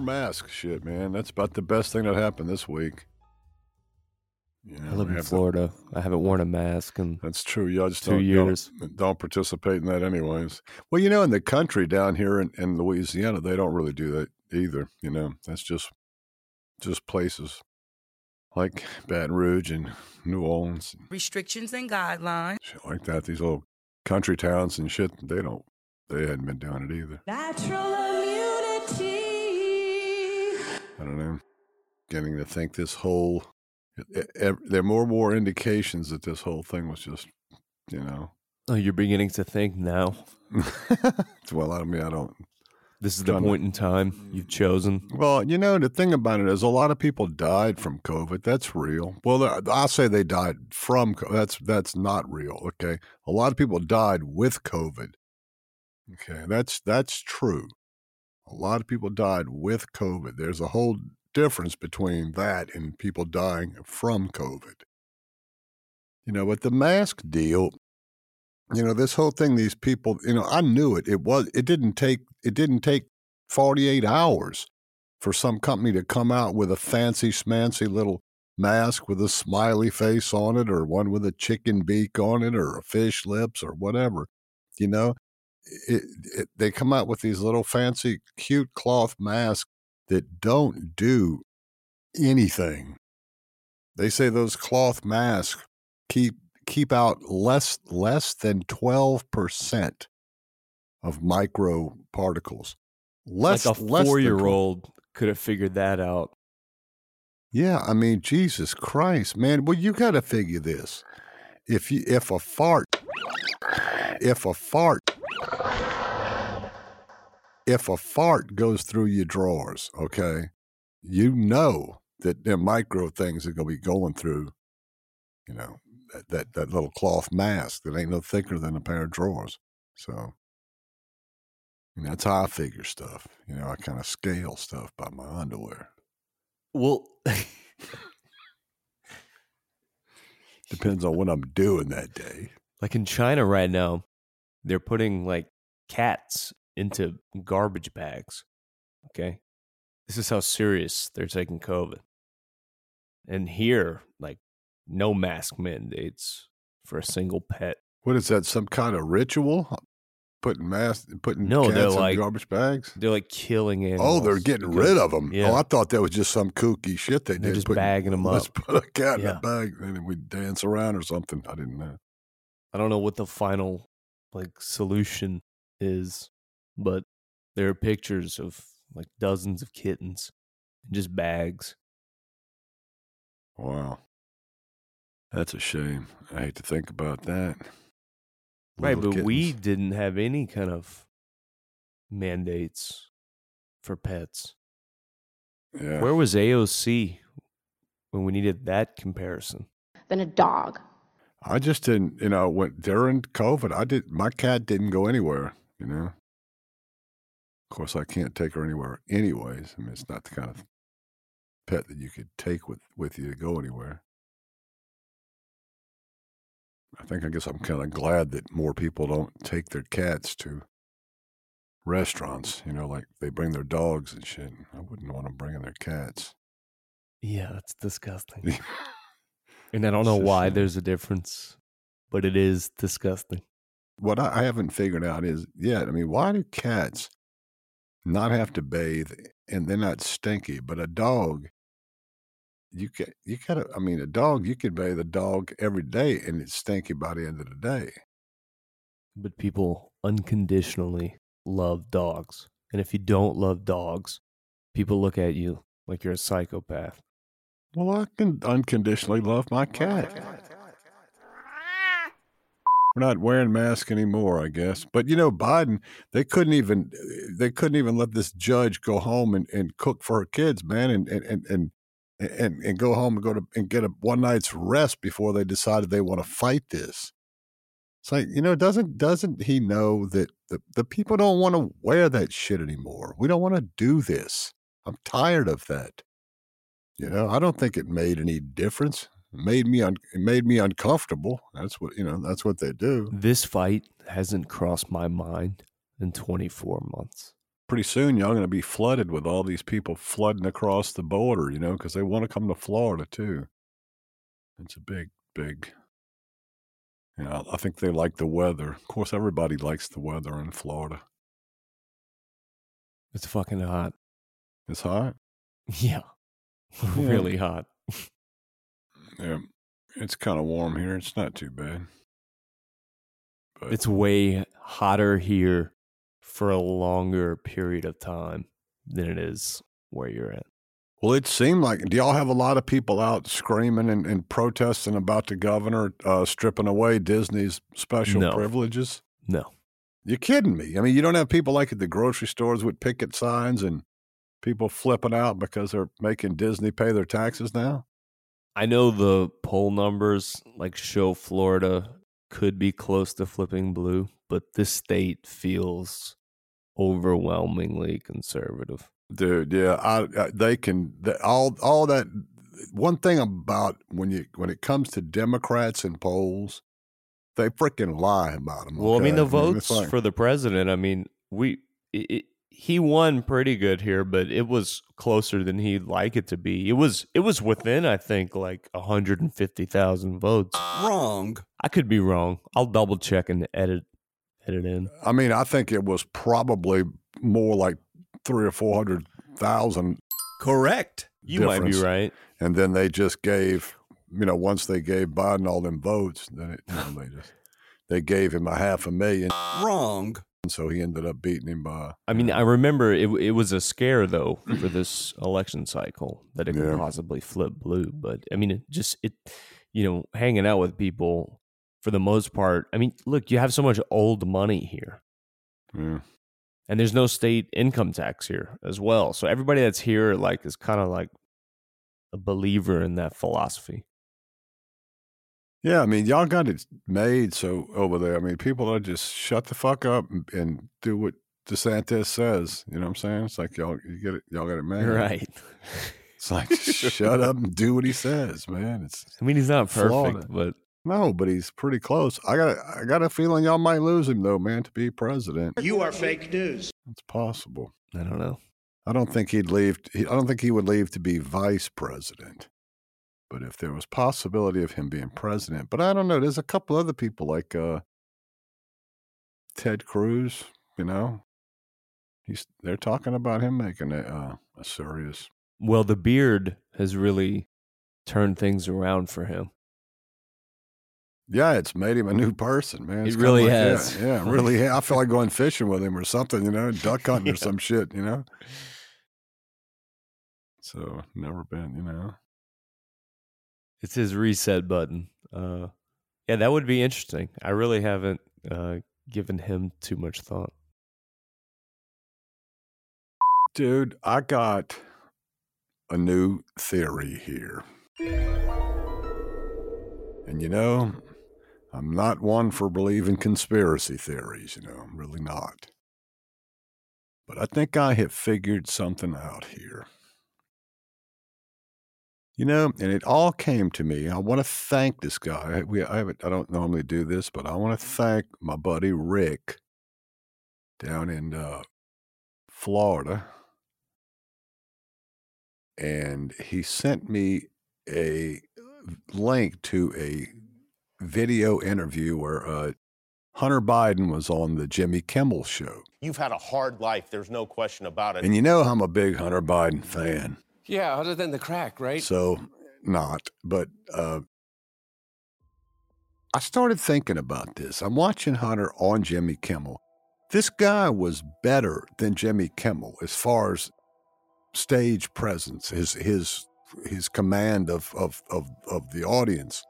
No more mask shit, man. That's about the best thing that happened this week. You know, I live in have to- Florida. I haven't worn a mask and that's true. Y'all just Two don't, years. Don't, don't participate in that, anyways. Well, you know, in the country down here in, in Louisiana, they don't really do that either. You know, that's just just places like Baton Rouge and New Orleans, restrictions and guidelines. shit like that. These little country towns and shit. They don't. They hadn't been doing it either. Natural Getting to think this whole. There are more and more indications that this whole thing was just, you know. oh, you're beginning to think now. well, I mean, I don't. This is the point in time you've chosen. Well, you know, the thing about it is a lot of people died from COVID. That's real. Well, I'll say they died from co- that's that's not real, okay? A lot of people died with COVID. Okay, that's that's true. A lot of people died with COVID. There's a whole difference between that and people dying from COVID. You know, but the mask deal, you know, this whole thing, these people, you know, I knew it. It was it didn't take it didn't take 48 hours for some company to come out with a fancy smancy little mask with a smiley face on it or one with a chicken beak on it or a fish lips or whatever you know it, it, they come out with these little fancy cute cloth masks that don't do anything they say those cloth masks keep keep out less less than 12% of micro particles less like a four-year-old could have figured that out. Yeah, I mean, Jesus Christ, man. Well, you got to figure this. If you if a fart if a fart if a fart goes through your drawers, okay, you know that the micro things are going to be going through, you know, that, that that little cloth mask that ain't no thicker than a pair of drawers. So, and that's how I figure stuff. You know, I kind of scale stuff by my underwear. Well, Depends on what I'm doing that day. like in China right now, they're putting like cats into garbage bags. Okay. This is how serious they're taking COVID. And here, like, no mask mandates for a single pet. What is that? Some kind of ritual? Putting mass, putting No, cats they're in like- garbage bags. They're like killing animals. Oh, they're getting because- rid of them. Yeah. Oh, I thought that was just some kooky shit they They're did. just putting- bagging 'em Let's up. put a cat in a bag and then we dance around or something. I didn't know. I don't know what the final like solution is, but there are pictures of like dozens of kittens in just bags. Wow, that's a shame. I hate to think about that. Right, Little but we didn't have any kind of mandates for pets. yeah. Where was AOC when we needed that comparison? than a dog. I just didn't. You know, when during COVID, I did. My cat didn't go anywhere. You know. Of course, I can't take her anywhere, anyways. I mean, it's not the kind of pet that you could take with with you to go anywhere. I think I guess I'm kind of glad that more people don't take their cats to restaurants. You know, like they bring their dogs and shit. I wouldn't want them bringing their cats. Yeah, that's disgusting. and I don't know why there's a difference, but it is disgusting. what I haven't figured out is yet. I mean, why do cats not have to bathe and they're not stinky, but a dog, you can you gotta. I mean, a dog you could bathe a dog every day and it's stinky by the end of the day. But people unconditionally love dogs. And if you don't love dogs, people look at you like you're a psychopath. Well, I can unconditionally love my cat. We're not wearing masks anymore, I guess. But you know, Biden, they couldn't even eh, they couldn't even let this judge go home and, and cook for her kids, man, and and and and and, and go home and go to and get a one night's rest before they decided they want to fight this. It's like, you know, doesn't doesn't he know that the, the people don't want to wear that shit anymore? We don't want to do this. I'm tired of that. You know, I don't think it made any difference. Made me un- it made me uncomfortable. That's what you know. That's what they do. This fight hasn't crossed my mind in 24 months. pretty soon y'all going to be flooded with all these people flooding across the border, you know, because they want to come to Florida too. It's a big, big. You know, I think they like the weather. Of course, everybody likes the weather in Florida. It's fucking hot. It's hot. Yeah. Yeah. really hot. Yeah, it's kind of warm here. It's not too bad. But It's way hotter here for a longer period of time than it is where you're at. well, it seemed like. Do y'all have a lot of people out screaming and, and protesting about the governor uh, stripping away Disney's special No. privileges? No. You're kidding me. I mean, you don't have people like at the grocery stores with picket signs and people flipping out because they're making Disney pay their taxes now. I know the poll numbers like show Florida could be close to flipping blue, but this state feels overwhelmingly conservative. Dude, yeah, I, I they can all all that. One thing about when you when it comes to Democrats and polls, they freaking lie about them. Well, I mean, the votes like- for the president. I mean, we it, he won pretty good here, but it was closer than he'd like it to be. It was it was within, I think, like hundred and fifty thousand votes. Wrong. I could be wrong. I'll double check and edit edit in. I mean, I think it was probably more like three or four hundred thousand, Correct. You might be right. and then they just gave, you know, once they gave Biden all them votes, then it, you know, they just they gave him a half a million, Wrong. And so he ended up beating him by. I mean, I remember it. It was a scare though for this election cycle that it could Yeah. possibly flip blue. But I mean, it just it, you know, hanging out with people for the most part. I mean, look, you have so much old money here, Yeah. and there's no state income tax here as well. So everybody that's here, like, is kind of like a believer in that philosophy. Yeah, I mean, y'all got it made so over there. I mean, people are just shut the fuck up and, and do what DeSantis says. You know what I'm saying? It's like y'all you get it, y'all got it made. Right. It's like shut up and do what he says, man. It's I mean, he's not perfect, Florida. but no, but he's pretty close. I got I got a feeling y'all might lose him though, man, to be president. You are fake news. It's possible. I don't know. I don't think he'd leave. I don't think he would leave to be vice president. But if there was possibility of him being president, but I don't know. There's a couple other people like uh, Ted Cruz. You know, he's they're talking about him making a uh, a serious. Well, the beard has really turned things around for him. Yeah, it's made him a new person, man. It It's kinda really like- yeah, has. Yeah, really. I feel like going fishing with him or something. You know, duck hunting Yeah. or some shit. You know. So never been. You know. It's his reset button. Uh, yeah, that would be interesting. I really haven't uh, given him too much thought. Dude, I got a new theory here. And you know, I'm not one for believing conspiracy theories, you know, I'm really not. But I think I have figured something out here. You know, and it all came to me. I want to thank this guy. I- We, I, I don't normally do this, but I want to thank my buddy Rick down in uh, Florida and he sent me a link to a video interview where uh, Hunter Biden was on the Jimmy Kimmel show. You've had a hard life. There's no question about it. And you know I'm a big Hunter Biden fan. Yeah, other than the crack, right? So, not. But uh, I started thinking about this. I'm watching Hunter on Jimmy Kimmel. This guy was better than Jimmy Kimmel as far as stage presence, his his his command of of of, of the audience.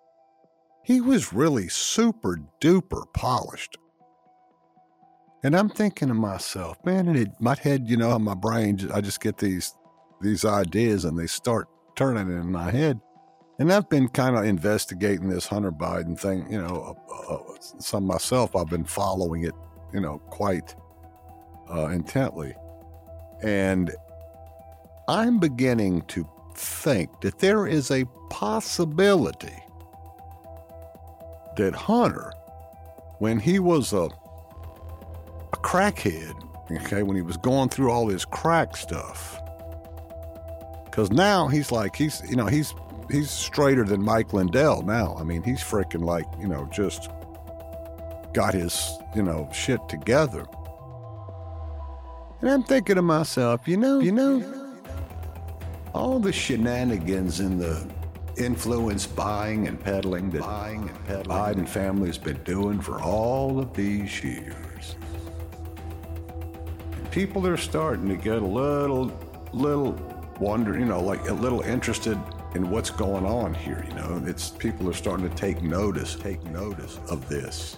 He was really super duper polished. And I'm thinking to myself, man, it, my head, you know, in my brain, I just get these these ideas and they start turning in my head. And I've been kind of investigating this Hunter Biden thing, you know, uh, uh, some myself. I've been following it, you know, quite uh, intently. And I'm beginning to think that there is a possibility that Hunter, when he was a, a crackhead Okay, when he was going through all his crack stuff. Cause now he's like he's you know he's he's straighter than Mike Lindell now. I mean he's freaking like you know just got his you know shit together. And I'm thinking to myself, you know, you know, all the shenanigans and the influence buying and peddling that buying and peddling Biden family's been doing for all of these years. And people are starting to get a little, little wonder, you know, like a little interested in what's going on here. You know, it's people are starting to take notice, take notice of this,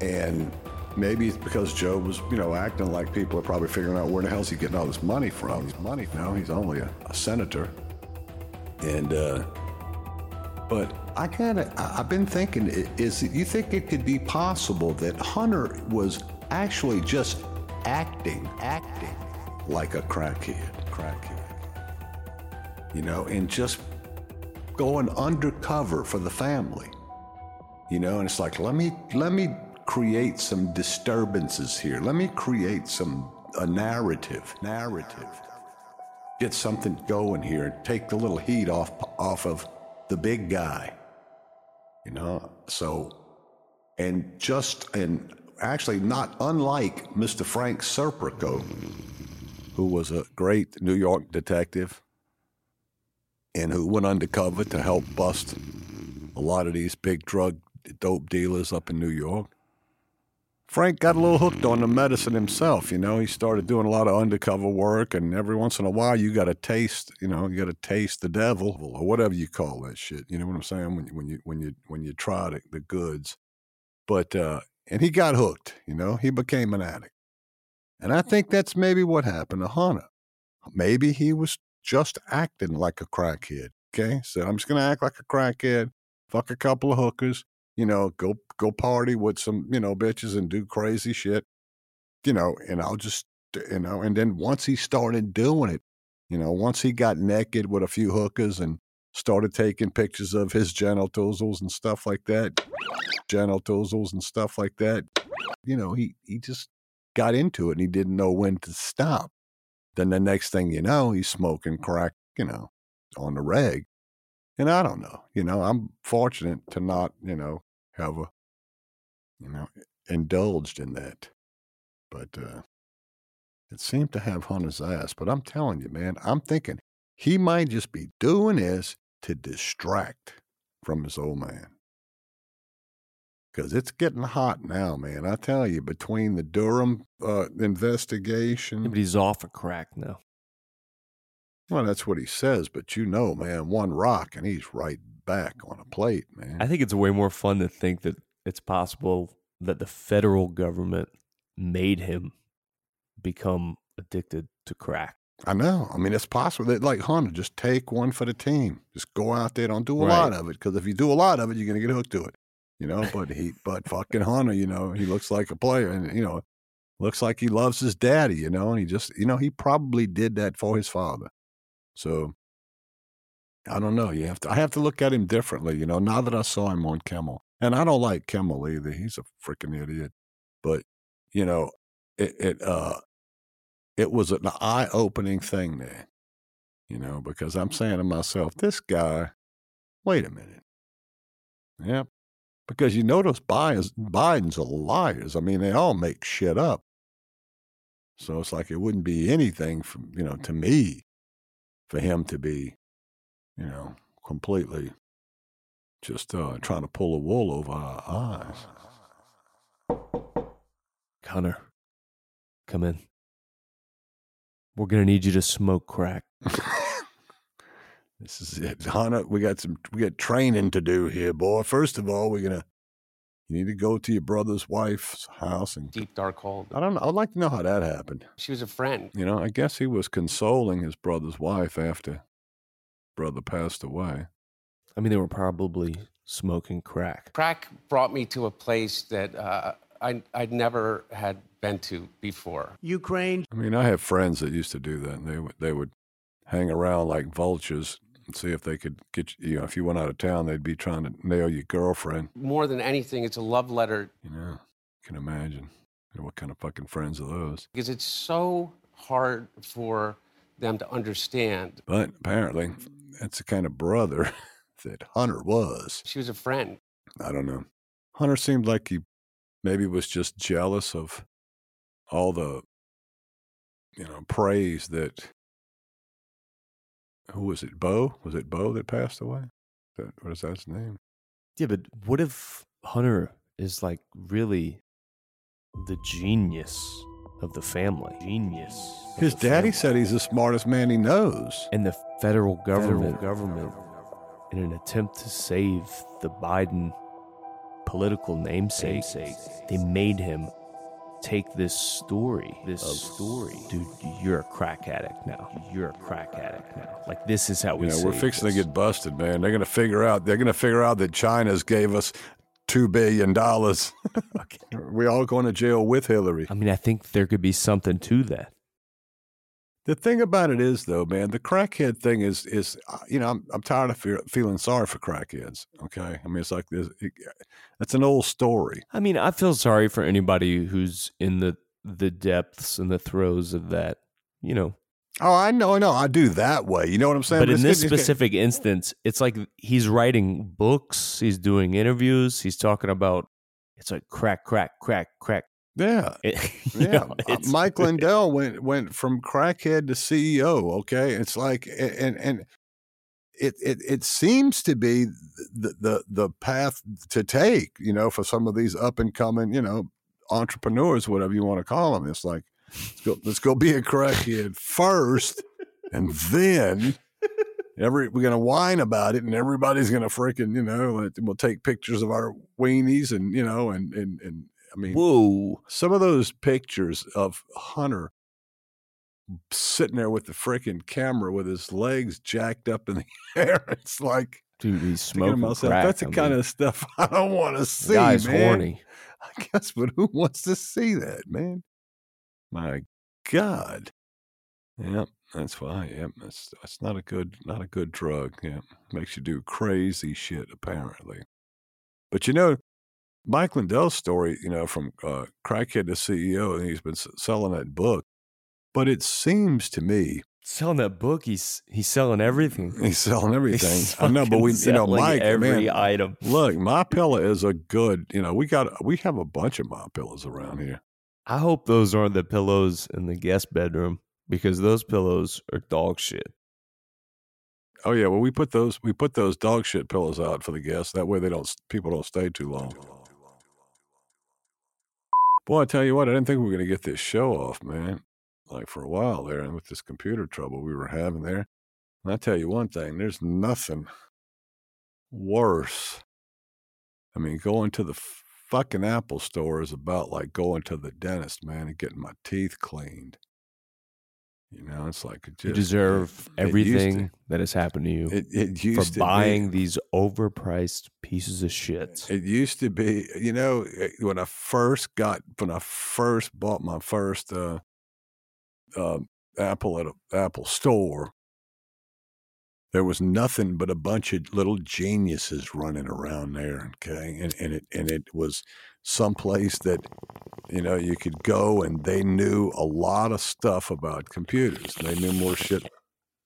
and maybe it's because Joe was, you know, acting like people are probably figuring out where the hell's he getting all this money from. His money, no, he's only a, a senator, and. uh but I kind of, I've been thinking, is you think it could be possible that Hunter was actually just acting, acting like a crackhead, crackhead, you know, and just going undercover for the family, you know, and it's like, let me, let me create some disturbances here. Let me create some, a narrative, narrative get something going here and take the little heat off off of the big guy. You know, so and just and actually not unlike Mr. Frank Serpico, who was a great New York detective and who went undercover to help bust a lot of these big drug dope dealers up in New York. Frank got a little hooked on the medicine himself. You know, he started doing a lot of undercover work, and every once in a while, you got to taste. You know, you got to taste the devil or whatever you call that shit. You know what I'm saying? When you when you when you when you try the, the goods, but uh, and he got hooked. You know, he became an addict, and I think that's maybe what happened to Hunter. Maybe he was just acting like a crackhead. Okay, so I'm just gonna act like a crackhead, fuck a couple of hookers, you know, go go party with some, you know, bitches and do crazy shit, you know, and I'll just, you know, and then once he started doing it, you know, once he got naked with a few hookers and started taking pictures of his genitals and stuff like that, genitals and stuff like that, you know, he he just got into it and he didn't know when to stop. Then the next thing you know, he's smoking crack, you know, on the reg. And I don't know, you know, I'm fortunate to not, you know, have a, you know, indulged in that. But uh, it seemed to have Hunter's ass. But I'm telling you, man, I'm thinking he might just be doing this to distract from his old man. Because it's getting hot now, man. I tell you, between the Durham uh, investigation. Yeah, but he's off a crack now. Well, that's what he says, but you know, man, one rock and he's right back on a plate, man. I think it's way more fun to think that it's possible that the federal government made him become addicted to crack. I know. I mean, it's possible that, like Hunter, just take one for the team. Just go out there, don't do a Right. lot of it, because if you do a lot of it, you're gonna get hooked to it. You know. But he, but fucking Hunter, you know, he looks like a player, and you know, looks like he loves his daddy. You know, and he just, you know, he probably did that for his father. So I don't know. You have to. I have to look at him differently. You know, now that I saw him on Kimmel, and I don't like Kimmel either. He's a freaking idiot. But you know, it it uh, it was an eye opening thing there. You know, because I'm saying to myself, this guy. Wait a minute. Yep. Because you know those Bidens, Bidens are liars. I mean, they all make shit up. So it's like it wouldn't be anything from you know to me for him to be, you know, completely just uh, trying to pull the wool over our eyes. Connor, come in. We're gonna need you to smoke crack. this is it, Hunter. We got some. We got training to do here, boy. First of all, we're gonna. You need to go to your brother's wife's house, and Deep dark hole. I don't know. I'd like to know how that happened. She was a friend. You know, I guess he was consoling his brother's wife after brother passed away. I mean, they were probably smoking crack. Crack brought me to a place that uh, I, I'd never had been to before. Ukraine I mean, I have friends that used to do that. And they would they would hang around like vultures and see if they could get you. You know, if you went out of town, they'd be trying to nail your girlfriend. More than anything, it's a love letter You know, you can imagine. What kind of fucking friends are those? because it's so hard for them to understand. But apparently, that's the kind of brother that Hunter was. She was a friend. I don't know. Hunter seemed like he maybe was just jealous of all the, you know, praise that. Who was it? Bo? Was it Bo that passed away? That, what is that his name? Yeah, but what if Hunter is like really the genius of the family? Genius. His daddy family. said he's the smartest man he knows. and the federal government government in an attempt to save the Biden political namesake, they made him take this story, this story. Dude, you're a crack addict now. You're a crack addict now. Like this is how we. You know, we're fixing this. to get busted, man. They're going to figure out. They're to figure out that China's gave us two billion dollars. we all going to jail with Hillary. I mean, I think there could be something to that. The thing about it is, though, man, the crackhead thing is is uh, you know I'm I'm tired of fe- feeling sorry for crackheads. Okay, I mean it's like this. It, it's an old story. I mean, I feel sorry for anybody who's in the the depths and the throes of that. You know, Oh, I know, I know. I do that way. You know what I'm saying? but in this good- it's good. specific instance, it's like he's writing books, he's doing interviews, he's talking about it's like crack, crack, crack, crack. Yeah, It- yeah. know, Uh, Mike Lindell went went from crackhead to CEO. Okay, it's like and and it it it seems to be the the the path to take. You know, for some of these up and coming, you know, entrepreneurs, whatever you want to call them. It's like let's go let's go be a crackhead first, and then. Every we're gonna whine about it, and everybody's gonna freaking you know. We'll take pictures of our weenies, and you know, and and and I mean, Whoa. some of those pictures of Hunter sitting there with the freaking camera with his legs jacked up in the air. It's like Dude, he's smoking myself, crack. that's the I kind mean, of stuff I don't want to see. guy's man. horny. I guess, but who wants to see that, man? My God. Yep, that's why. Yep, that's that's not a good not a good drug. Yeah, makes you do crazy shit apparently. But you know, Mike Lindell's story, you know, from uh, crackhead to CEO, and he's been s- selling that book. But it seems to me Selling that book, he's he's selling everything. he's selling everything. He's I know, but we, you know, Mike, every man, item. look, my pillow is a good. You know, we got we have a bunch of my pillows around here. I hope those aren't the pillows in the guest bedroom because those pillows are dog shit. Oh yeah, well we put those we put those dog shit pillows out for the guests. That way they don't people don't stay too long. Boy, I tell you what, I didn't think we were gonna get this show off, man. Like for a while there, and with this computer trouble we were having there. And I tell you one thing, there's nothing worse. I mean, going to the fucking Apple store is about like going to the dentist, man, and getting my teeth cleaned. You know, it's like it You deserve it- it everything that has happened to you It, it for used be- buying these overpriced pieces of shit. It used to be, you know, eh, when I first got, when I first bought my first uh, uh, Apple at an Apple store, there was nothing but a bunch of little geniuses running around there. Okay, and and it and it was someplace that you know you could go and they knew a lot of stuff about computers. They knew more shit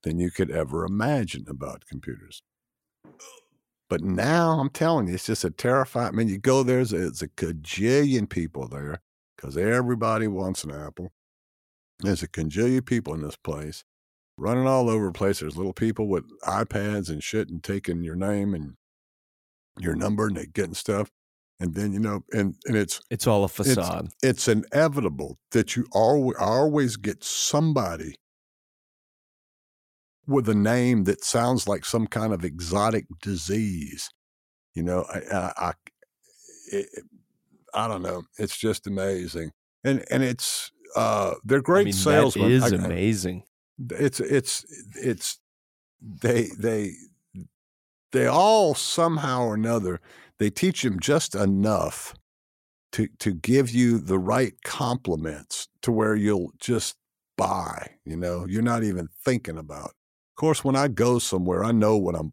than you could ever imagine about computers. But now I'm telling you, it's just a terrifying. I mean, you go there, there's a cajillion people there because everybody wants an Apple. There's a cajillion people in this place running all over the place. There's little people with iPads and shit and taking your name and your number and they getting stuff. And then, you know, and, and it's, It's all a facade. it's inevitable that you always, always get somebody with a name that sounds like some kind of exotic disease. You know, I, I, I, it, I don't know. It's just amazing, and and it's uh, they're great I mean, salesmen. That is I- amazing. it's it's it's they they they all somehow or another they teach them just enough to to give you the right compliments to where you'll just buy you know you're not even thinking about of course when i go somewhere i know what i'm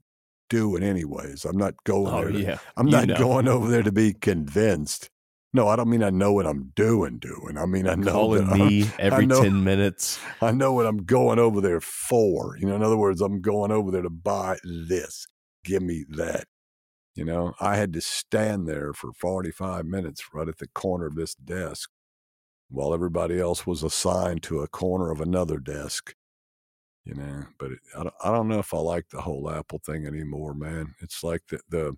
doing anyways i'm not going Oh there to- yeah. i'm You not know. going over there to be convinced No, I don't mean I know what I'm doing. Doing. I mean I know Calling that I'm- me every know- 10 minutes. I know what I'm going over there for. You know, in other words, I'm going over there to buy this. Give me that. You know, I had to stand there for 45 minutes right at the corner of this desk while everybody else was assigned to a corner of another desk. You know, but it, I, don't, I don't know if I like the whole Apple thing anymore, man. It's like the, the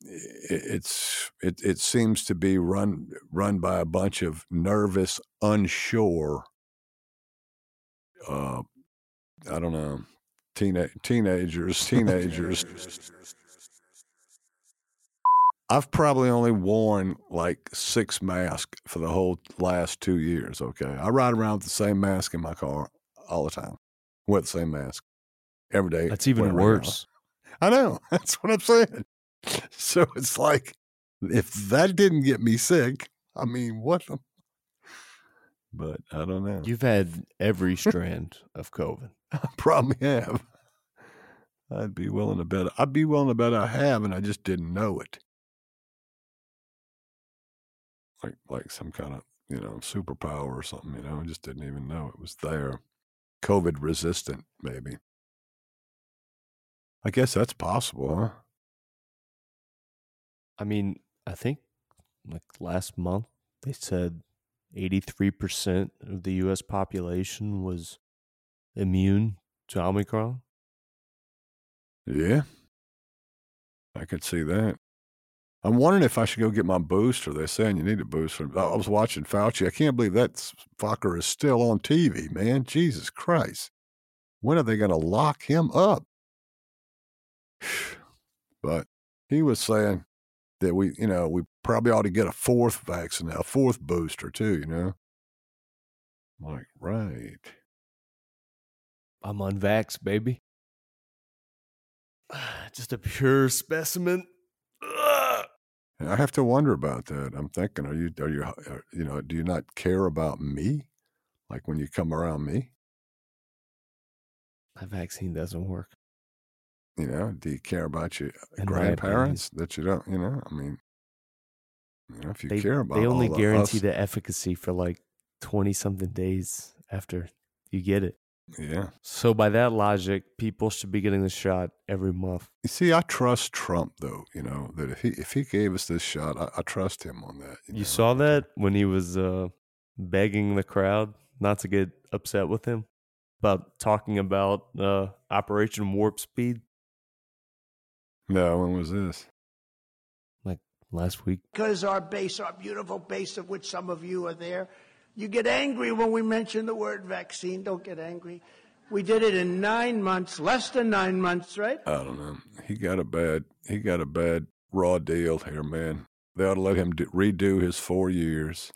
it, it's it it seems to be run run by a bunch of nervous, unsure uh, I don't know, teena- teenagers, teenagers. I've probably only worn like six masks for the whole last two years. Okay. I ride around with the same mask in my car all the time. Wear the same mask every day. That's even wear it around the house. worse. I know. That's what I'm saying. So it's like, if that didn't get me sick, I mean, what? the- But I don't know. You've had every strand of COVID. I probably have. I'd be willing to bet. I'd be willing to bet I have, and I just didn't know it. Like, like some kind of you know superpower or something. You know, I just didn't even know it was there. COVID resistant, maybe. I guess that's possible, huh? I mean, I think like last month they said 83% of the US population was immune to Omicron. Yeah, I could see that. I'm wondering if I should go get my booster. They're saying you need a booster. I was watching Fauci. I can't believe that fucker is still on TV, man. Jesus Christ. When are they going to lock him up? But he was saying that we, you know, we probably ought to get a fourth vaccine, a fourth booster too, you know? I'm like, right. I'm unvaxxed, baby. Just a pure specimen. And I have to wonder about that. I'm thinking, are you, are you, are, you know, do you not care about me? Like when you come around me, My vaccine doesn't work. you know, do you care about your uh, In grandparents that you don't, you know, I mean, you know, if you They, care about they only guarantee us- the efficacy for like 20 something days after you get it. Yeah. So, by that logic, people should be getting the shot every month. You see, I trust Trump though, you know, that if he, if he gave us this shot, I, I trust him on that. You know. saw that when he was uh, begging the crowd not to get upset with him about talking about uh, Operation Warp Speed No, when was this? Like last week. because our base, our beautiful base of which some of you are there, you get angry when we mention the word vaccine. Don't get angry. We did it in nine months, less than nine months, right? I don't know. He got a bad he got a bad raw deal here, man. They ought to let him do, redo his four years.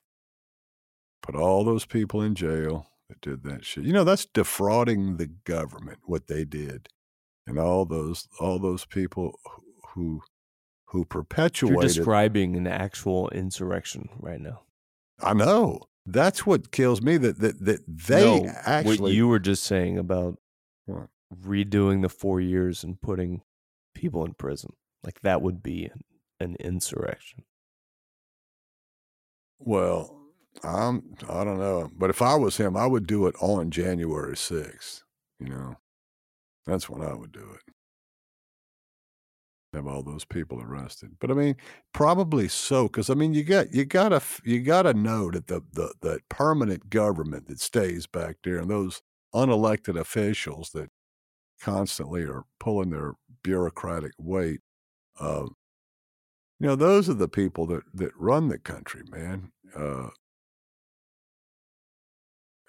Put all those people in jail that did that shit. You know, that's defrauding the government. What they did, and all those all those people who who perpetuated. You're describing an actual insurrection right now. I know. That's what kills me. That that that they No, actually. what you were just saying about What? redoing the four years and putting people in prison, like that would be an, an insurrection. Well, I'm I don't know, but if I was him, I would do it on January sixth. You know, that's when I would do it. Have all those people arrested, but I mean, probably so, because I mean, you got you gotta you gotta know that the the that permanent government that stays back there and those unelected officials that constantly are pulling their bureaucratic weight. Uh, you know, those are the people that that run the country, man. Uh,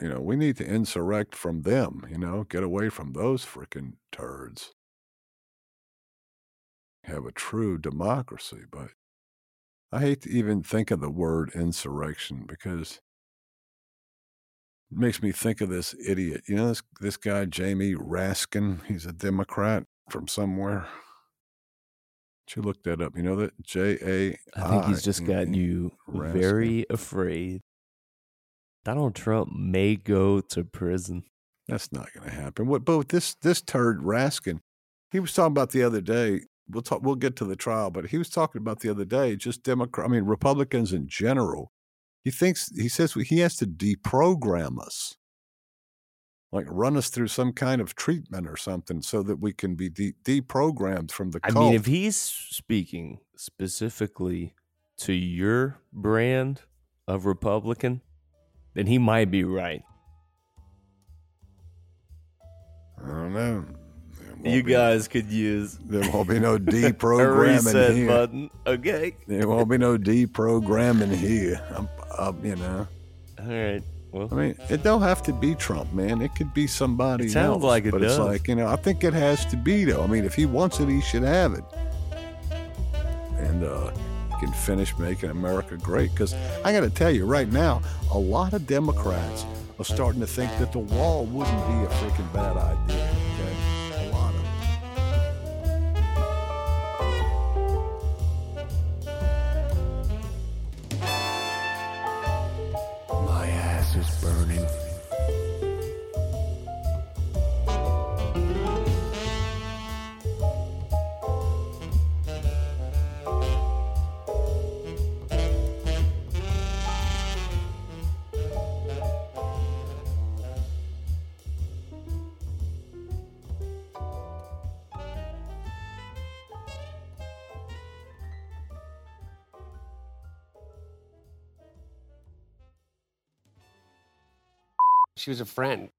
you know, we need to insurrect from them. You know, get away from those freaking turds. Have a true democracy, but I hate to even think of the word insurrection because it makes me think of this idiot. You know, this this guy Jamie Raskin. He's a Democrat from somewhere. Did You look that up. You know that J A. I think he's just got you very afraid. Donald Trump may go to prison. That's not going to happen. What? But this this turd Raskin, he was talking about the other day we'll talk. We'll get to the trial, but he was talking about the other day just Democrat. I mean, Republicans in general. He thinks he says he has to deprogram us, like run us through some kind of treatment or something, so that we can be de- deprogrammed from the I mean, if he's speaking specifically to your brand of Republican, then he might be right. I don't know. You be- guys could use there won't be no a deprogramming reset here. button. Okay. There won't be no deprogramming here. I'm, I'm, you know. All right. Well, I mean, it don't have to be Trump, man. It could be somebody It sounds else. like it but does. it's like you know, I think it has to be though. I mean, if he wants it, he should have it, and uh, can finish making America great. Because I got to tell you, right now, a lot of Democrats are starting to think that the wall wouldn't be a freaking bad idea. Was a friend.